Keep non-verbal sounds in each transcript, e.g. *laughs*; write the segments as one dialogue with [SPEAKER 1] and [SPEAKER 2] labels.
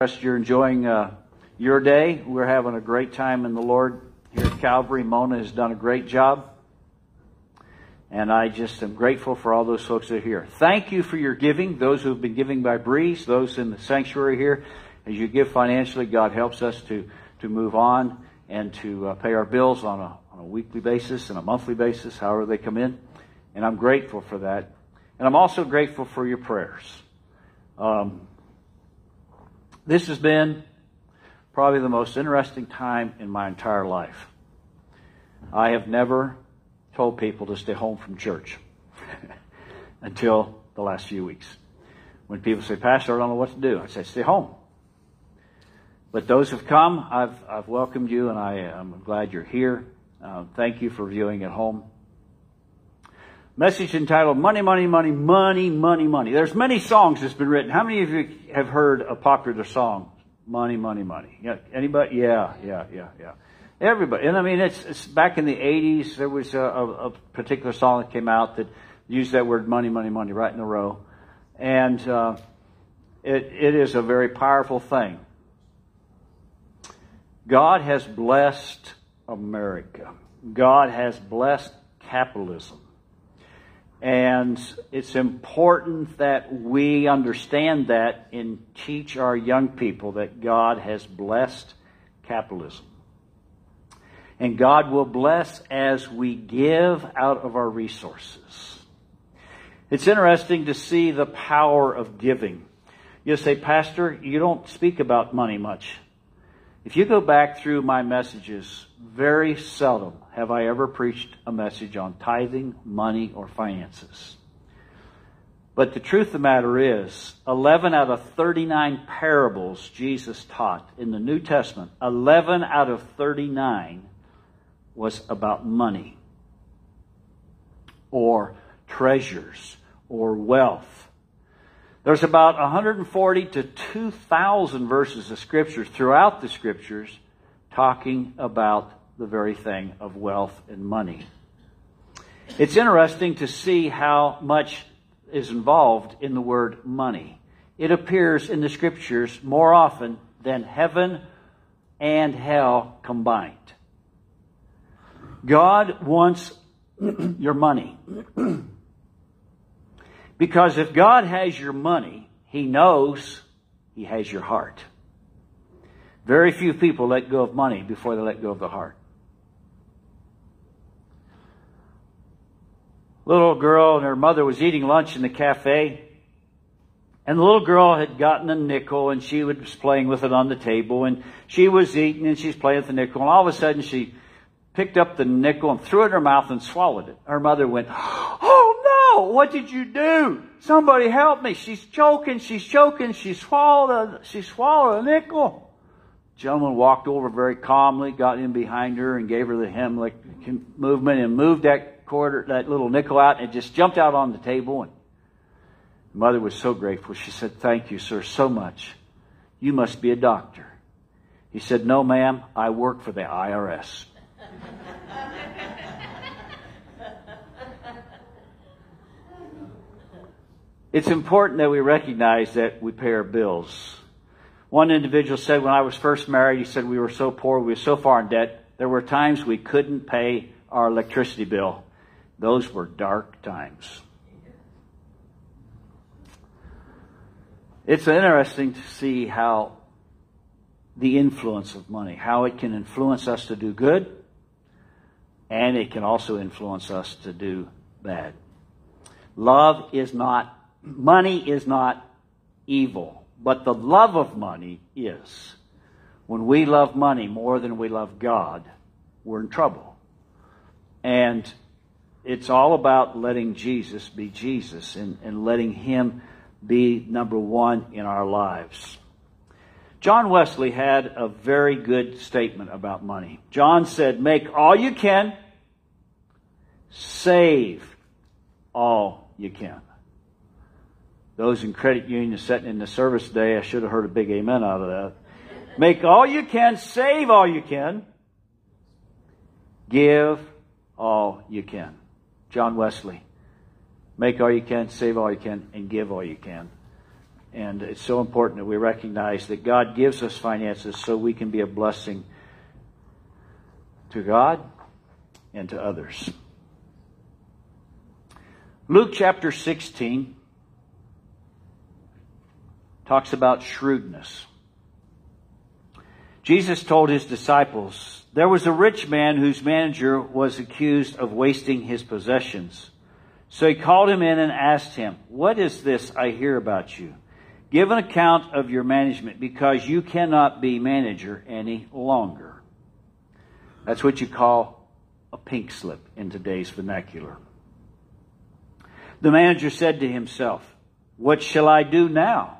[SPEAKER 1] Trust you're enjoying uh, your day. We're having a great time in the Lord here at Calvary. Mona has done a great job. And I just am grateful for all those folks that are here. Thank you for your giving, those who have been giving by breeze, those in the sanctuary here. As you give financially, God helps us to, to move on and to uh, pay our bills on a, on a weekly basis and a monthly basis, however they come in. And I'm grateful for that. And I'm also grateful for your prayers. Um, this has been probably the most interesting time in my entire life. I have never told people to stay home from church *laughs* until the last few weeks. When people say, Pastor, I don't know what to do, I say, stay home. But those who've come, I've, I've welcomed you and I am glad you're here. Uh, thank you for viewing at home. Message entitled Money, Money, Money, Money, Money, Money. There's many songs that's been written. How many of you have heard a popular song? Money, money, money. Yeah, anybody? Yeah, yeah, yeah, yeah. Everybody. And I mean, it's, it's back in the 80s, there was a, a, a particular song that came out that used that word money, money, money right in a row. And, uh, it, it is a very powerful thing. God has blessed America. God has blessed capitalism. And it's important that we understand that and teach our young people that God has blessed capitalism. And God will bless as we give out of our resources. It's interesting to see the power of giving. You say, Pastor, you don't speak about money much. If you go back through my messages, very seldom have I ever preached a message on tithing, money, or finances. But the truth of the matter is, 11 out of 39 parables Jesus taught in the New Testament, 11 out of 39 was about money or treasures or wealth there's about 140 to 2,000 verses of scriptures throughout the scriptures talking about the very thing of wealth and money. It's interesting to see how much is involved in the word money. It appears in the scriptures more often than heaven and hell combined. God wants *clears throat* your money. *clears throat* Because if God has your money, He knows He has your heart. Very few people let go of money before they let go of the heart. Little girl and her mother was eating lunch in the cafe. And the little girl had gotten a nickel and she was playing with it on the table and she was eating and she's playing with the nickel and all of a sudden she picked up the nickel and threw it in her mouth and swallowed it. Her mother went, Oh no, what did you do? Somebody help me. She's choking. She's choking. She swallowed she swallowed a nickel. Gentleman walked over very calmly, got in behind her and gave her the Heimlich movement and moved that quarter, that little nickel out and just jumped out on the table. And the mother was so grateful. She said, thank you, sir, so much. You must be a doctor. He said, no, ma'am, I work for the IRS. It's important that we recognize that we pay our bills. One individual said when I was first married, he said we were so poor, we were so far in debt, there were times we couldn't pay our electricity bill. Those were dark times. It's interesting to see how the influence of money, how it can influence us to do good, and it can also influence us to do bad. Love is not money is not evil, but the love of money is. When we love money more than we love God, we're in trouble. And it's all about letting Jesus be Jesus and, and letting Him be number one in our lives. John Wesley had a very good statement about money. John said, Make all you can, save all you can. Those in credit union sitting in the service today, I should have heard a big amen out of that. Make all you can, save all you can, give all you can. John Wesley. Make all you can, save all you can, and give all you can. And it's so important that we recognize that God gives us finances so we can be a blessing to God and to others. Luke chapter 16 talks about shrewdness. Jesus told his disciples, There was a rich man whose manager was accused of wasting his possessions. So he called him in and asked him, What is this I hear about you? Give an account of your management because you cannot be manager any longer. That's what you call a pink slip in today's vernacular. The manager said to himself, What shall I do now?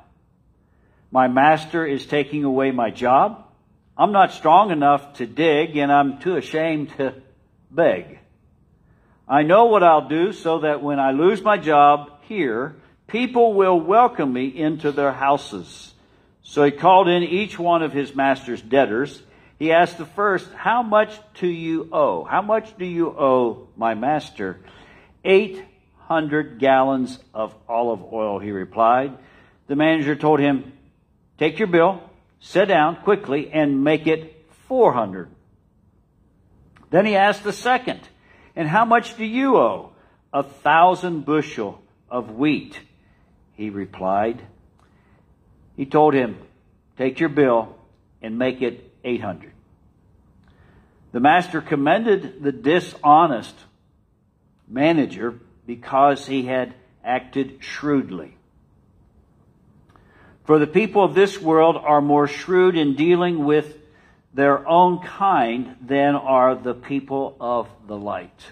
[SPEAKER 1] My master is taking away my job. I'm not strong enough to dig and I'm too ashamed to beg. I know what I'll do so that when I lose my job here, people will welcome me into their houses. So he called in each one of his master's debtors. He asked the first, How much do you owe? How much do you owe my master? Eight hundred gallons of olive oil, he replied. The manager told him, Take your bill, sit down quickly, and make it four hundred. Then he asked the second, And how much do you owe? A thousand bushel of wheat he replied. He told him, Take your bill and make it 800. The master commended the dishonest manager because he had acted shrewdly. For the people of this world are more shrewd in dealing with their own kind than are the people of the light.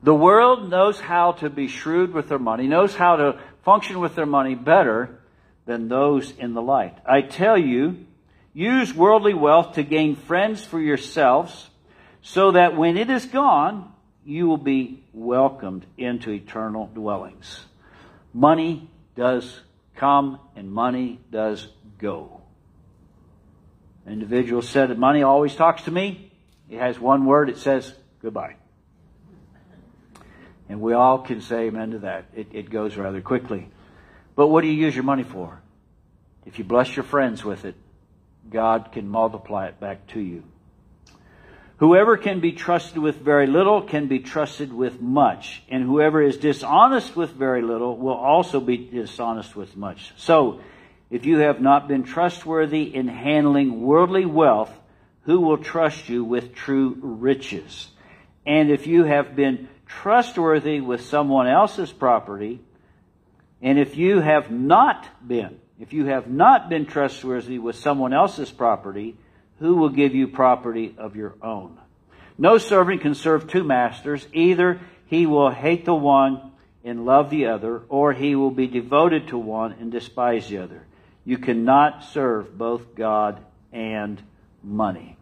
[SPEAKER 1] The world knows how to be shrewd with their money, knows how to function with their money better than those in the light. I tell you, use worldly wealth to gain friends for yourselves, so that when it is gone, you will be welcomed into eternal dwellings. Money does come and money does go. Individual said money always talks to me. It has one word, it says goodbye. And we all can say amen to that. It, it goes rather quickly. But what do you use your money for? If you bless your friends with it, God can multiply it back to you. Whoever can be trusted with very little can be trusted with much, and whoever is dishonest with very little will also be dishonest with much. So, if you have not been trustworthy in handling worldly wealth, who will trust you with true riches? And if you have been trustworthy with someone else's property, and if you have not been, if you have not been trustworthy with someone else's property, who will give you property of your own? No servant can serve two masters. Either he will hate the one and love the other, or he will be devoted to one and despise the other. You cannot serve both God and money.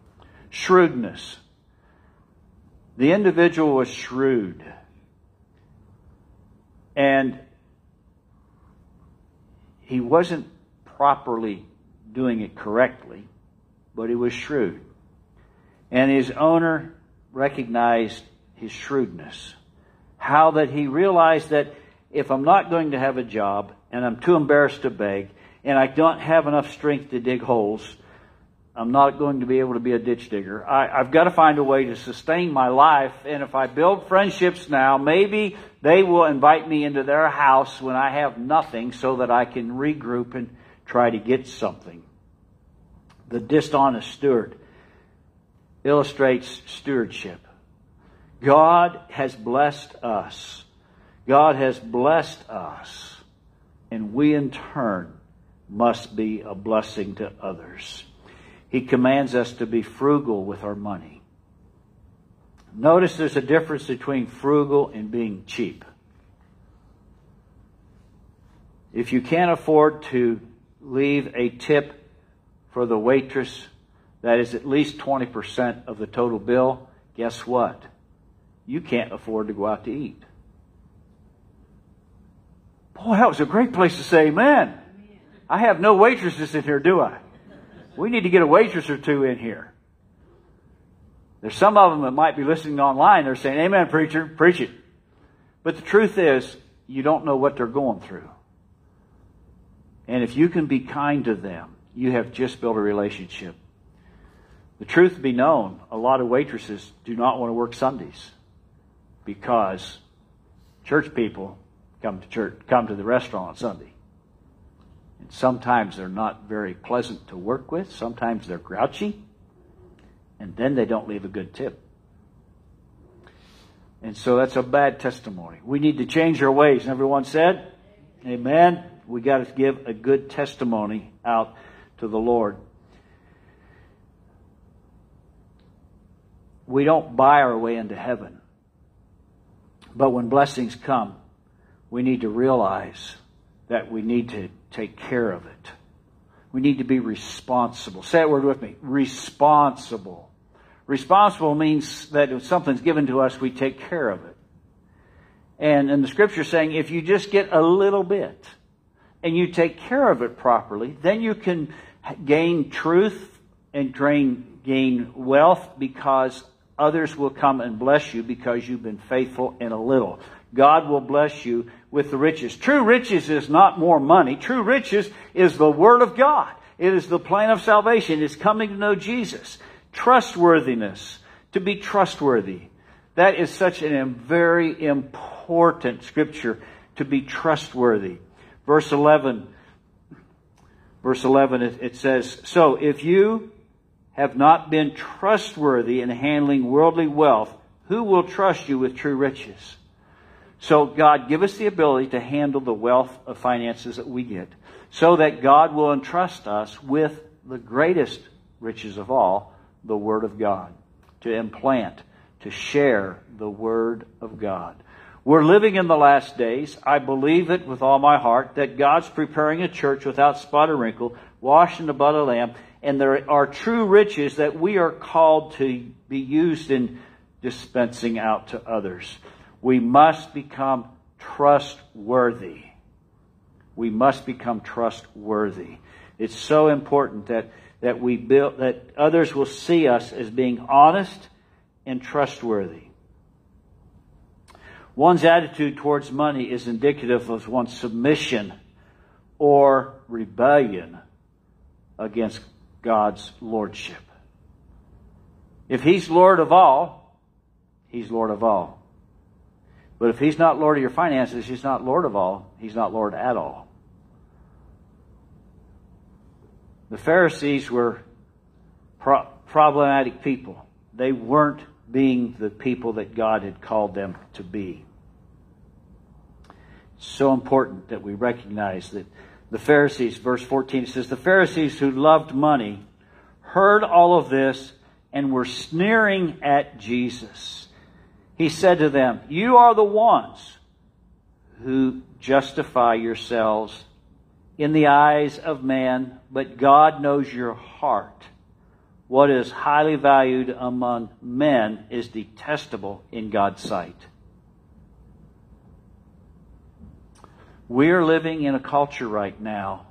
[SPEAKER 1] Shrewdness. The individual was shrewd. And he wasn't properly doing it correctly, but he was shrewd. And his owner recognized his shrewdness. How that he realized that if I'm not going to have a job and I'm too embarrassed to beg and I don't have enough strength to dig holes, I'm not going to be able to be a ditch digger. I, have got to find a way to sustain my life. And if I build friendships now, maybe they will invite me into their house when I have nothing so that I can regroup and try to get something. The dishonest steward illustrates stewardship. God has blessed us. God has blessed us. And we in turn must be a blessing to others. He commands us to be frugal with our money. Notice there's a difference between frugal and being cheap. If you can't afford to leave a tip for the waitress that is at least 20% of the total bill, guess what? You can't afford to go out to eat. Boy, that was a great place to say amen. I have no waitresses in here, do I? We need to get a waitress or two in here. There's some of them that might be listening online. They're saying, Amen, preacher, preach it. But the truth is, you don't know what they're going through. And if you can be kind to them, you have just built a relationship. The truth be known, a lot of waitresses do not want to work Sundays because church people come to church, come to the restaurant on Sunday. And sometimes they're not very pleasant to work with. Sometimes they're grouchy. And then they don't leave a good tip. And so that's a bad testimony. We need to change our ways. Everyone said, Amen. We got to give a good testimony out to the Lord. We don't buy our way into heaven. But when blessings come, we need to realize that we need to take care of it. We need to be responsible. Say that word with me. Responsible. Responsible means that if something's given to us, we take care of it. And, and the scripture saying if you just get a little bit and you take care of it properly, then you can gain truth and gain, gain wealth because others will come and bless you because you've been faithful in a little. God will bless you with the riches. True riches is not more money. True riches is the Word of God. It is the plan of salvation. It's coming to know Jesus. Trustworthiness. To be trustworthy. That is such a very important scripture to be trustworthy. Verse 11. Verse 11, it, it says, So if you have not been trustworthy in handling worldly wealth, who will trust you with true riches? So God, give us the ability to handle the wealth of finances that we get so that God will entrust us with the greatest riches of all, the Word of God, to implant, to share the Word of God. We're living in the last days. I believe it with all my heart that God's preparing a church without spot or wrinkle, washed in the blood of the Lamb, and there are true riches that we are called to be used in dispensing out to others. We must become trustworthy. We must become trustworthy. It's so important that, that we build, that others will see us as being honest and trustworthy. One's attitude towards money is indicative of one's submission or rebellion against God's lordship. If He's Lord of all, He's Lord of all. But if he's not Lord of your finances, he's not Lord of all. He's not Lord at all. The Pharisees were pro- problematic people. They weren't being the people that God had called them to be. So important that we recognize that the Pharisees, verse 14, it says, The Pharisees who loved money heard all of this and were sneering at Jesus he said to them, You are the ones who justify yourselves in the eyes of man, but God knows your heart. What is highly valued among men is detestable in God's sight. We're living in a culture right now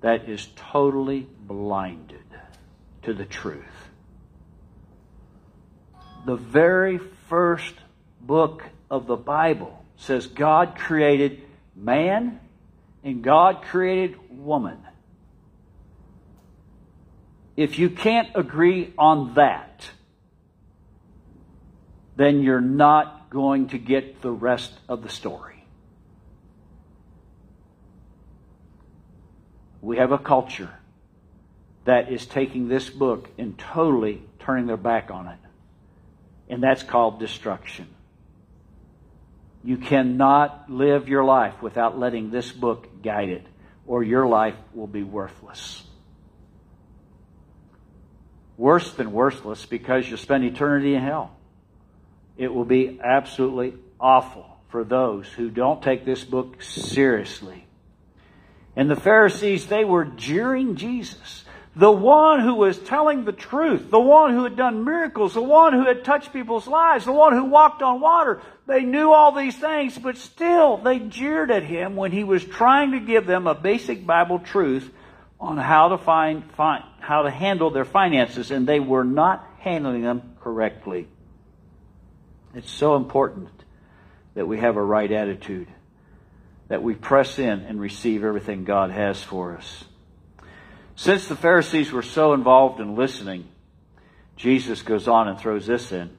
[SPEAKER 1] that is totally blinded to the truth the very first book of the Bible says God created man and God created woman. If you can't agree on that, then you're not going to get the rest of the story. We have a culture that is taking this book and totally turning their back on it and that's called destruction. You cannot live your life without letting this book guide it, or your life will be worthless. Worse than worthless because you'll spend eternity in hell. It will be absolutely awful for those who don't take this book seriously. And the Pharisees, they were jeering Jesus the one who was telling the truth, the one who had done miracles, the one who had touched people's lives, the one who walked on water. They knew all these things, but still they jeered at him when he was trying to give them a basic Bible truth on how to find, find how to handle their finances, and they were not handling them correctly. It's so important that we have a right attitude. That we press in and receive everything God has for us. Since the Pharisees were so involved in listening, Jesus goes on and throws this in.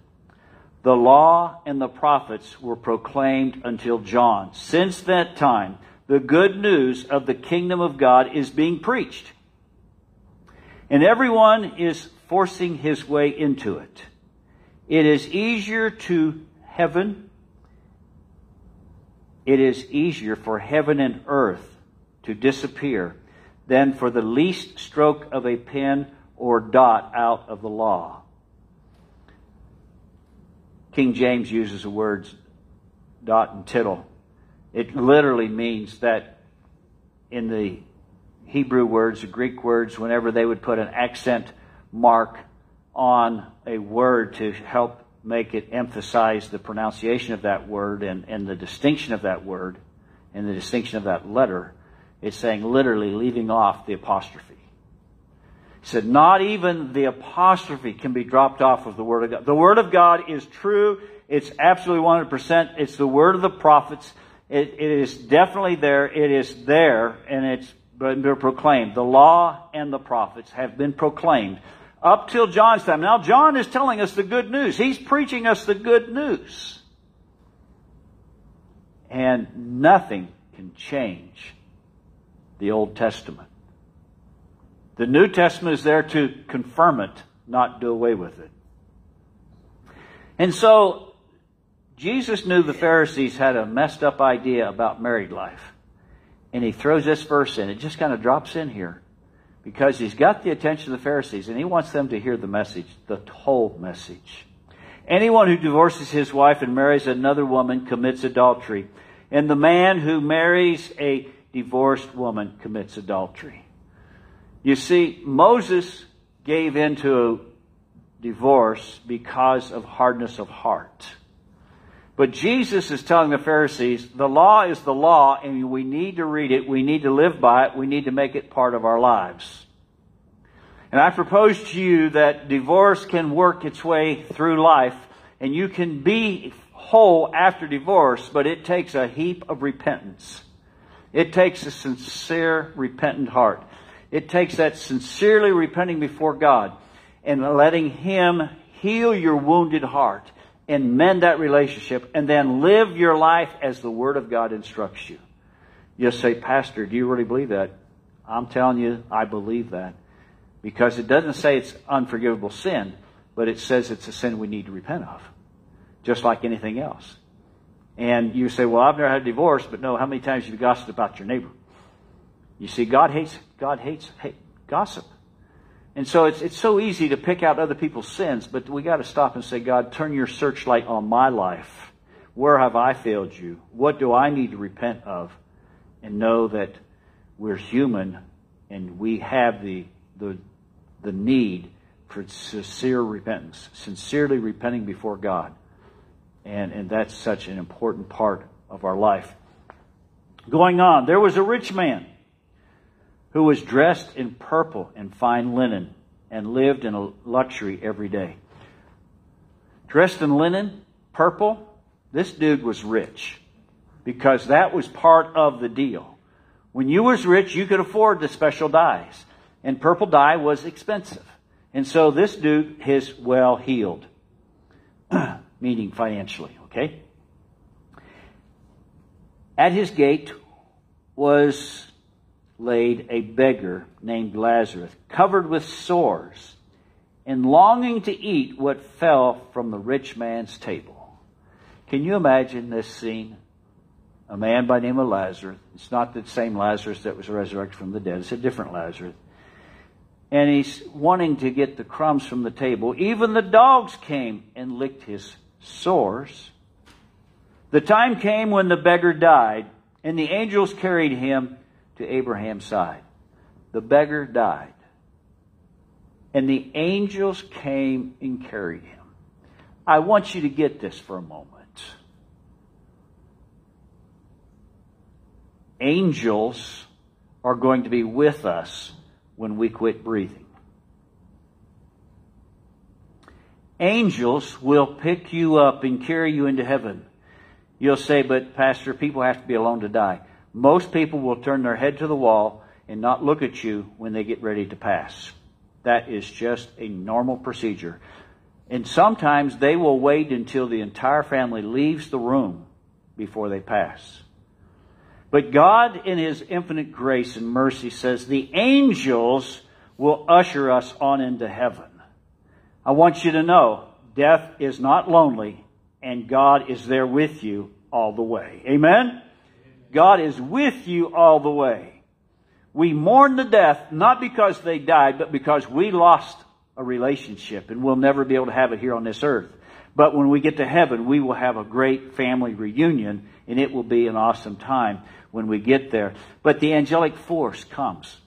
[SPEAKER 1] The law and the prophets were proclaimed until John. Since that time, the good news of the kingdom of God is being preached. And everyone is forcing his way into it. It is easier to heaven. It is easier for heaven and earth to disappear than for the least stroke of a pen or dot out of the law. King James uses the words dot and tittle. It literally means that in the Hebrew words, the Greek words, whenever they would put an accent mark on a word to help make it emphasize the pronunciation of that word and, and the distinction of that word and the distinction of that letter, it's saying literally leaving off the apostrophe. He said, not even the apostrophe can be dropped off of the Word of God. The Word of God is true. It's absolutely 100%. It's the Word of the prophets. It, it is definitely there. It is there, and it's been proclaimed. The law and the prophets have been proclaimed up till John's time. Now, John is telling us the good news. He's preaching us the good news. And nothing can change the Old Testament. The New Testament is there to confirm it, not do away with it. And so, Jesus knew the Pharisees had a messed up idea about married life. And he throws this verse in. It just kind of drops in here. Because he's got the attention of the Pharisees and he wants them to hear the message, the whole message. Anyone who divorces his wife and marries another woman commits adultery. And the man who marries a divorced woman commits adultery. You see, Moses gave into divorce because of hardness of heart. But Jesus is telling the Pharisees, the law is the law and we need to read it, we need to live by it, we need to make it part of our lives. And I propose to you that divorce can work its way through life and you can be whole after divorce, but it takes a heap of repentance. It takes a sincere, repentant heart. It takes that sincerely repenting before God and letting Him heal your wounded heart and mend that relationship and then live your life as the Word of God instructs you. You say, Pastor, do you really believe that? I'm telling you, I believe that. Because it doesn't say it's unforgivable sin, but it says it's a sin we need to repent of. Just like anything else. And you say, well, I've never had a divorce, but no, how many times have you gossiped about your neighbor? You see, God hates, God hates hate, gossip. And so it's, it's so easy to pick out other people's sins, but we got to stop and say, God, turn your searchlight on my life. Where have I failed you? What do I need to repent of? And know that we're human and we have the, the, the need for sincere repentance, sincerely repenting before God. And, and that's such an important part of our life. Going on, there was a rich man who was dressed in purple and fine linen and lived in luxury every day. Dressed in linen, purple, this dude was rich because that was part of the deal. When you was rich, you could afford the special dyes, and purple dye was expensive. And so this dude is well heeled, *clears throat* meaning financially, okay? At his gate was laid a beggar named Lazarus, covered with sores, and longing to eat what fell from the rich man's table. Can you imagine this scene? A man by name of Lazarus. It's not the same Lazarus that was resurrected from the dead. It's a different Lazarus. And he's wanting to get the crumbs from the table. Even the dogs came and licked his sores. The time came when the beggar died, and the angels carried him to Abraham's side. The beggar died. And the angels came and carried him. I want you to get this for a moment. Angels are going to be with us when we quit breathing. Angels will pick you up and carry you into heaven. You'll say, but Pastor, people have to be alone to die. Most people will turn their head to the wall and not look at you when they get ready to pass. That is just a normal procedure. And sometimes they will wait until the entire family leaves the room before they pass. But God, in His infinite grace and mercy, says the angels will usher us on into heaven. I want you to know death is not lonely and God is there with you all the way. Amen? God is with you all the way. We mourn the death not because they died, but because we lost a relationship and we'll never be able to have it here on this earth. But when we get to heaven, we will have a great family reunion and it will be an awesome time when we get there. But the angelic force comes.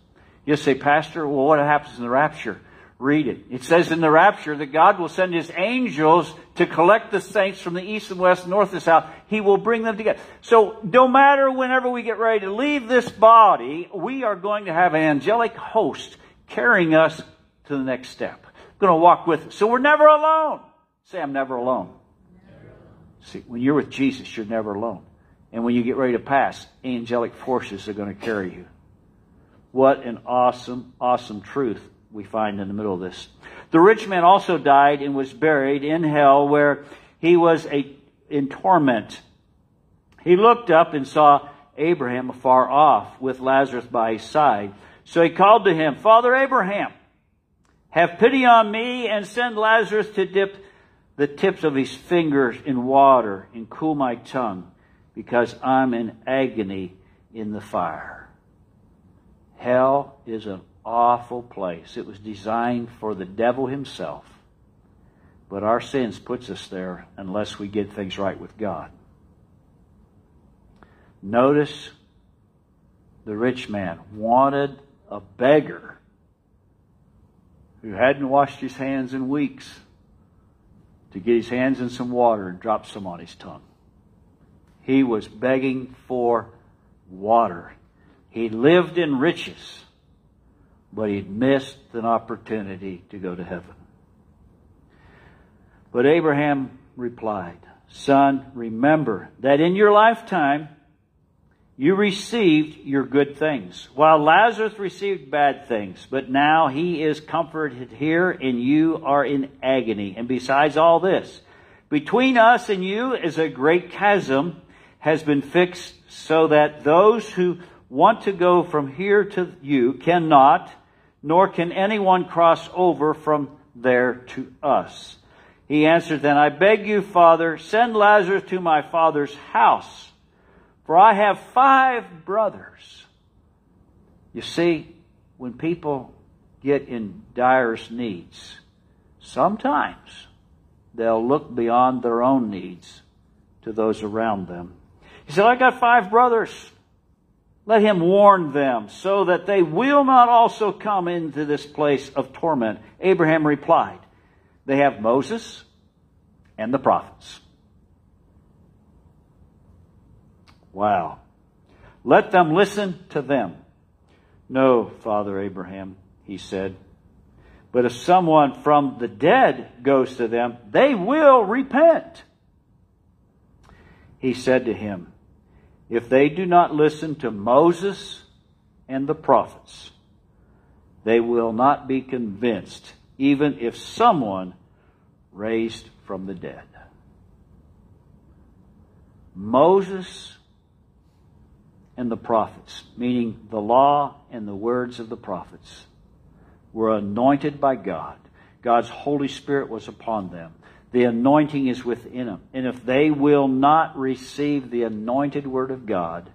[SPEAKER 1] You say, Pastor, well, what happens in the rapture? Read it. It says in the rapture that God will send his angels to collect the saints from the east and west, north and south. He will bring them together. So no matter whenever we get ready to leave this body, we are going to have an angelic host carrying us to the next step. Going to walk with us. So we're never alone. Say, I'm never alone. See, when you're with Jesus, you're never alone. And when you get ready to pass, angelic forces are going to carry you. What an awesome, awesome truth we find in the middle of this. The rich man also died and was buried in hell where he was a, in torment. He looked up and saw Abraham afar off with Lazarus by his side. So he called to him, Father Abraham, have pity on me and send Lazarus to dip the tips of his fingers in water and cool my tongue because I'm in agony in the fire. Hell is an awful place. It was designed for the devil himself. But our sins puts us there unless we get things right with God. Notice the rich man wanted a beggar who hadn't washed his hands in weeks to get his hands in some water and drop some on his tongue. He was begging for water. He lived in riches but he'd missed an opportunity to go to heaven. But Abraham replied, Son, remember that in your lifetime you received your good things, while Lazarus received bad things. But now he is comforted here, and you are in agony. And besides all this, between us and you is a great chasm has been fixed so that those who want to go from here to you cannot, nor can anyone cross over from there to us. He answered then, I beg you, Father, send Lazarus to my father's house, for I have five brothers. You see, when people get in direst needs, sometimes they'll look beyond their own needs to those around them. He said, I got five brothers. Let him warn them so that they will not also come into this place of torment. Abraham replied, They have Moses and the prophets. Wow. Let them listen to them. No, Father Abraham, he said. But if someone from the dead goes to them, they will repent. He said to him, if they do not listen to Moses and the prophets, they will not be convinced, even if someone raised from the dead. Moses and the prophets, meaning the law and the words of the prophets, were anointed by God. God's Holy Spirit was upon them. The anointing is within them. And if they will not receive the anointed word of God,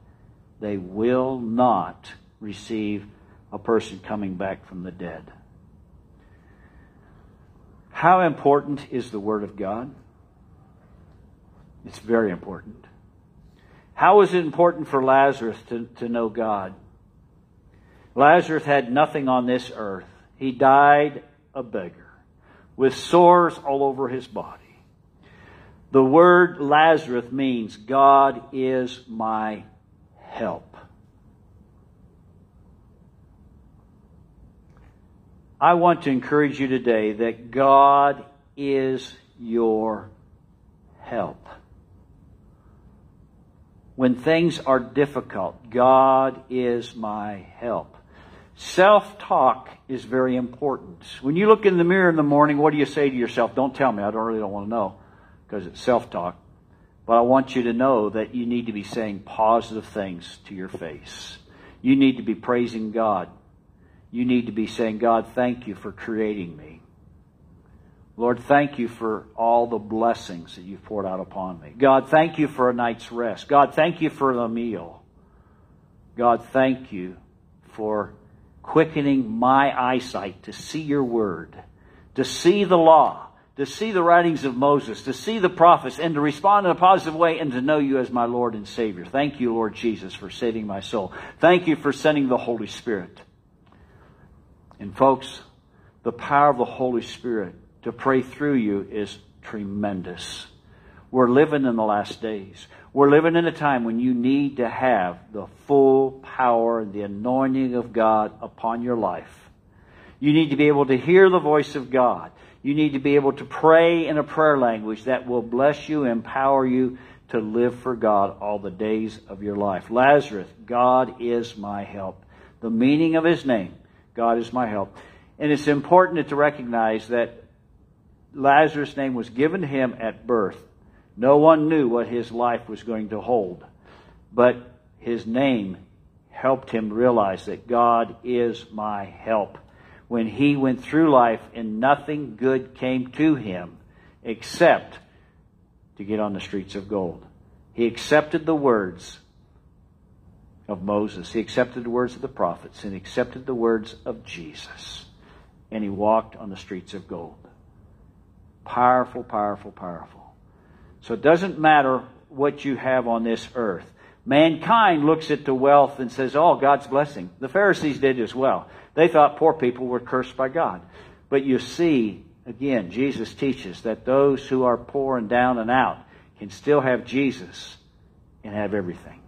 [SPEAKER 1] they will not receive a person coming back from the dead. How important is the Word of God? It's very important. How is it important for Lazarus to, to know God? Lazarus had nothing on this earth. He died a beggar with sores all over his body. The word Lazarus means God is my help. I want to encourage you today that God is your help. when things are difficult. God is my help. Self talk is very important. When you look in the mirror in the morning, what do you say to yourself? Don't tell me. I don't really don't want to know because it's self talk. But I want you to know that you need to be saying positive things to your face. You need to be praising God. You need to be saying, God, thank you for creating me. Lord, thank you for all the blessings that you've poured out upon me. God, thank you for a night's rest. God, thank you for the meal. God, thank you for quickening my eyesight to see your word, to see the law, to see the writings of Moses, to see the prophets, and to respond in a positive way and to know you as my Lord and Savior. Thank you, Lord Jesus, for saving my soul. Thank you for sending the Holy Spirit. And folks, the power of the Holy Spirit to pray through you is tremendous. We're living in the last days. We're living in a time when you need to have the full power and the anointing of God upon your life. You need to be able to hear the voice of God. You need to be able to pray in a prayer language that will bless you, empower you to live for God all the days of your life. Lazarus, God is my help. The meaning of his name, God is my help. And it's important to recognize that Lazarus' name was given to him at birth. No one knew what his life was going to hold. But his name helped him realize that God is my help. When he went through life and nothing good came to him except to get on the streets of gold. He accepted the words of Moses. He accepted the words of the prophets and accepted the words of Jesus. And he walked on the streets of gold. Powerful, powerful, powerful. So it doesn't matter what you have on this earth. Mankind looks at the wealth and says, oh, God's blessing. The Pharisees did as well. They thought poor people were cursed by God. But you see, again, Jesus teaches that those who are poor and down and out can still have Jesus and have everything.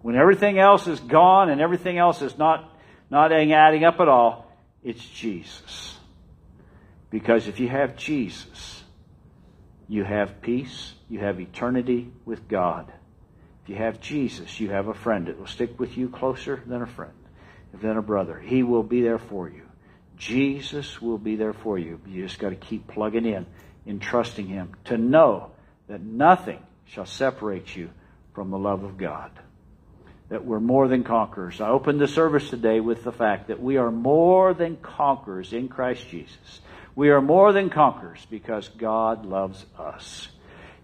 [SPEAKER 1] When everything else is gone and everything else is not, not adding up at all, it's Jesus. Because if you have Jesus, you have peace, you have eternity with God. If you have Jesus, you have a friend that will stick with you closer than a friend, than a brother. He will be there for you. Jesus will be there for you. You just got to keep plugging in in trusting Him to know that nothing shall separate you from the love of God. That we're more than conquerors. I opened the service today with the fact that we are more than conquerors in Christ Jesus. We are more than conquerors because God loves us.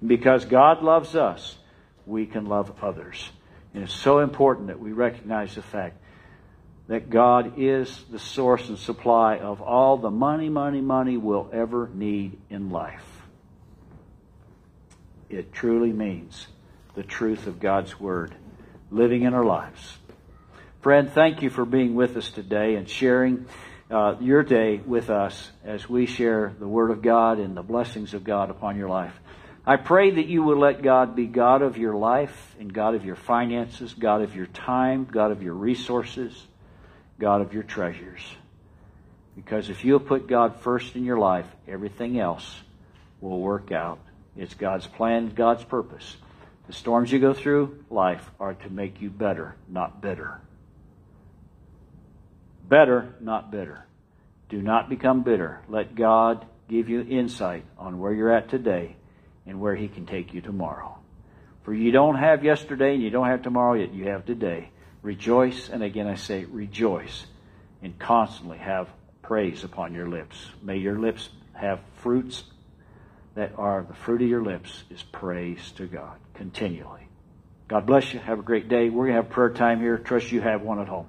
[SPEAKER 1] Because God loves us, we can love others. And it's so important that we recognize the fact that God is the source and supply of all the money, money, money we'll ever need in life. It truly means the truth of God's Word living in our lives. Friend, thank you for being with us today and sharing uh, your day with us as we share the Word of God and the blessings of God upon your life. I pray that you will let God be God of your life and God of your finances, God of your time, God of your resources, God of your treasures. Because if you'll put God first in your life, everything else will work out. It's God's plan, God's purpose. The storms you go through life are to make you better, not bitter. Better, not bitter. Do not become bitter. Let God give you insight on where you're at today and where He can take you tomorrow. For you don't have yesterday and you don't have tomorrow yet. You have today. Rejoice, and again I say rejoice, and constantly have praise upon your lips. May your lips have fruits that are the fruit of your lips is praise to God continually. God bless you. Have a great day. We're going to have prayer time here. Trust you have one at home.